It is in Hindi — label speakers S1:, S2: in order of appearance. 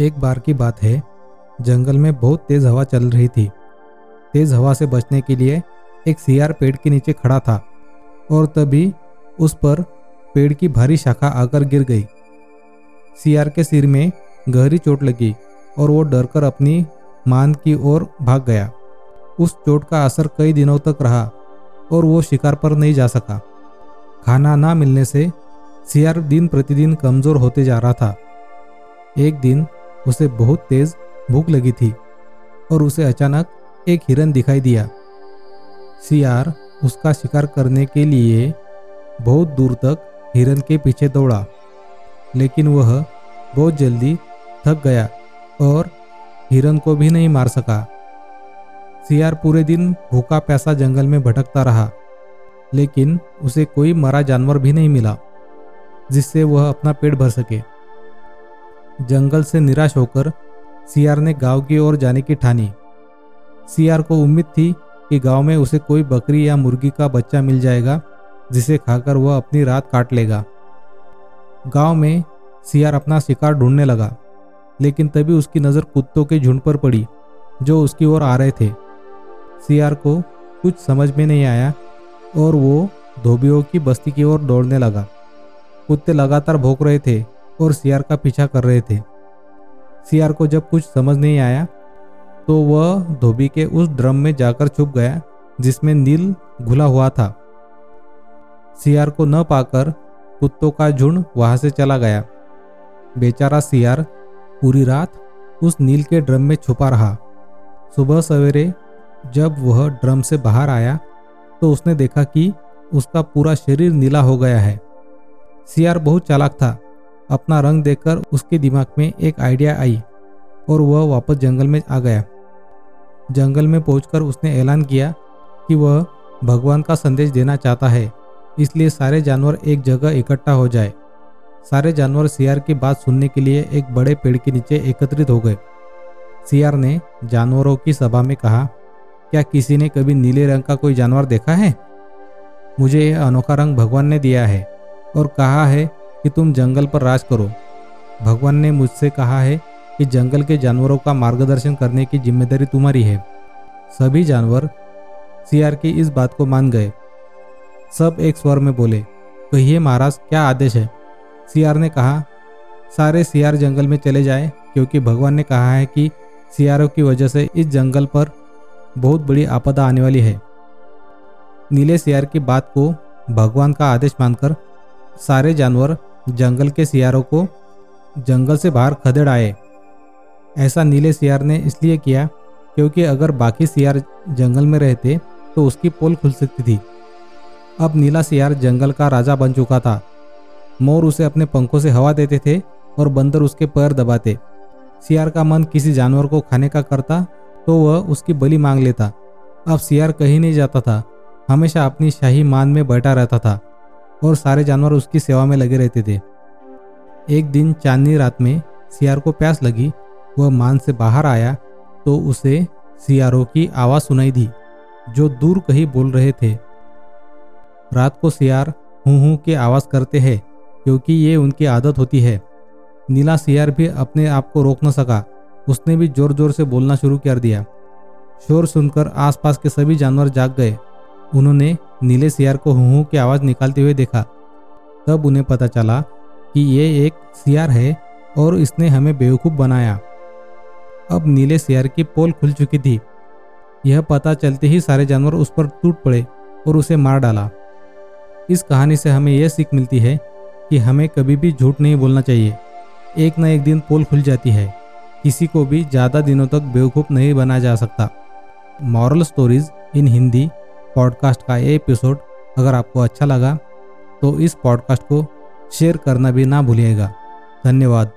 S1: एक बार की बात है, जंगल में बहुत तेज हवा चल रही थी। तेज हवा से बचने के लिए एक सियार पेड़ के नीचे खड़ा था और तभी उस पर पेड़ की भारी शाखा आकर गिर गई। सियार के सिर में गहरी चोट लगी और वो डरकर अपनी मान की ओर भाग गया। उस चोट का असर कई दिनों तक रहा और वो शिकार पर नहीं जा सका। खाना ना मिलने से सियार दिन प्रतिदिन कमज़ोर होते जा रहा था। एक दिन उसे बहुत तेज भूख लगी थी और उसे अचानक एक हिरन दिखाई दिया। सियार उसका शिकार करने के लिए बहुत दूर तक हिरन के पीछे दौड़ा, लेकिन वह बहुत जल्दी थक गया और हिरन को भी नहीं मार सका। सियार पूरे दिन भूखा प्यासा जंगल में भटकता रहा, लेकिन उसे कोई मरा जानवर भी नहीं मिला, जिससे वह अपना पेट भर सके। जंगल से निराश होकर सियार ने गाँव की ओर जाने की ठानी। सियार को उम्मीद थी कि गाँव में उसे कोई बकरी या मुर्गी का बच्चा मिल जाएगा, जिसे खाकर वह अपनी रात काट लेगा। गाँव में सियार अपना शिकार ढूँढने लगा, लेकिन तभी उसकी नज़र कुत्तों के झुंड पर पड़ी, जो उसकी ओर आ रहे थे। सियार को कुछ समझ में नहीं आया और वो धोबियों की बस्ती की ओर दौड़ने लगा। कुत्ते लगातार भोंक रहे थे और सियार का पीछा कर रहे थे। सियार को जब कुछ समझ नहीं आया तो वह धोबी के उस ड्रम में जाकर छुप गया, जिसमें नील घुला हुआ था। सियार को न पाकर कुत्तों का झुंड वहाँ से चला गया। बेचारा सियार पूरी रात उस नील के ड्रम में छुपा रहा। सुबह सवेरे जब वह ड्रम से बाहर आया तो उसने देखा कि उसका पूरा शरीर नीला हो गया है। सियार बहुत चालाक था। अपना रंग देखकर उसके दिमाग में एक आइडिया आई और वह वापस जंगल में आ गया। जंगल में पहुंचकर उसने ऐलान किया कि वह भगवान का संदेश देना चाहता है, इसलिए सारे जानवर एक जगह इकट्ठा हो जाए। सारे जानवर सियार की बात सुनने के लिए एक बड़े पेड़ के नीचे एकत्रित हो गए। सियार ने जानवरों की सभा में कहा, क्या किसी ने कभी नीले रंग का कोई जानवर देखा है? मुझे यह अनोखा रंग भगवान ने दिया है और कहा है कि तुम जंगल पर राज करो। भगवान ने मुझसे कहा है कि जंगल के जानवरों का मार्गदर्शन करने की ज़िम्मेदारी तुम्हारी है। सभी जानवर सियार की इस बात को मान गए। सब एक स्वर में बोले कहिए महाराज क्या आदेश है? सियार ने कहा, सारे सियार जंगल में चले जाए, क्योंकि भगवान ने कहा है कि सियारों की वजह से इस जंगल पर बहुत बड़ी आपदा आने वाली है। नीले सियार की बात को भगवान का आदेश मानकर सारे जानवर जंगल के सियारों को जंगल से बाहर खदेड़ आए। ऐसा नीले सियार ने इसलिए किया क्योंकि अगर बाकी सियार जंगल में रहते तो उसकी पोल खुल सकती थी। अब नीला सियार जंगल का राजा बन चुका था। मोर उसे अपने पंखों से हवा देते थे और बंदर उसके पैर दबाते। सियार का मन किसी जानवर को खाने का करता तो वह उसकी बलि मांग लेता। अब सियार कहीं नहीं जाता था, हमेशा अपनी शाही मान में बैठा रहता था। और सारे जानवर उसकी सेवा में लगे रहते थे। एक दिन चांदनी रात में सियार को प्यास लगी, वह मान से बाहर आया तो उसे सियारों की आवाज़ सुनाई दी, जो दूर कहीं बोल रहे थे। रात को सियार हूँ हूँ की आवाज़ करते हैं, क्योंकि ये उनकी आदत होती है। नीला सियार भी अपने आप को रोक न सका, उसने भी ज़ोर ज़ोर से बोलना शुरू कर दिया। शोर सुनकर आसपास के सभी जानवर जाग गए। उन्होंने नीले सियार को हूँ की आवाज़ निकालते हुए देखा। तब उन्हें पता चला कि ये एक सियार है और इसने हमें बेवकूफ़ बनाया। अब नीले सियार की पोल खुल चुकी थी। यह पता चलते ही सारे जानवर उस पर टूट पड़े और उसे मार डाला। इस कहानी से हमें यह सीख मिलती है कि हमें कभी भी झूठ नहीं बोलना चाहिए। एक न एक दिन पोल खुल जाती है। किसी को भी ज़्यादा दिनों तक बेवकूफ़ नहीं बनाया जा सकता। Moral stories in Hindi podcast का ये एपिसोड अगर आपको अच्छा लगा तो इस पॉडकास्ट को शेयर करना भी ना भूलिएगा। धन्यवाद।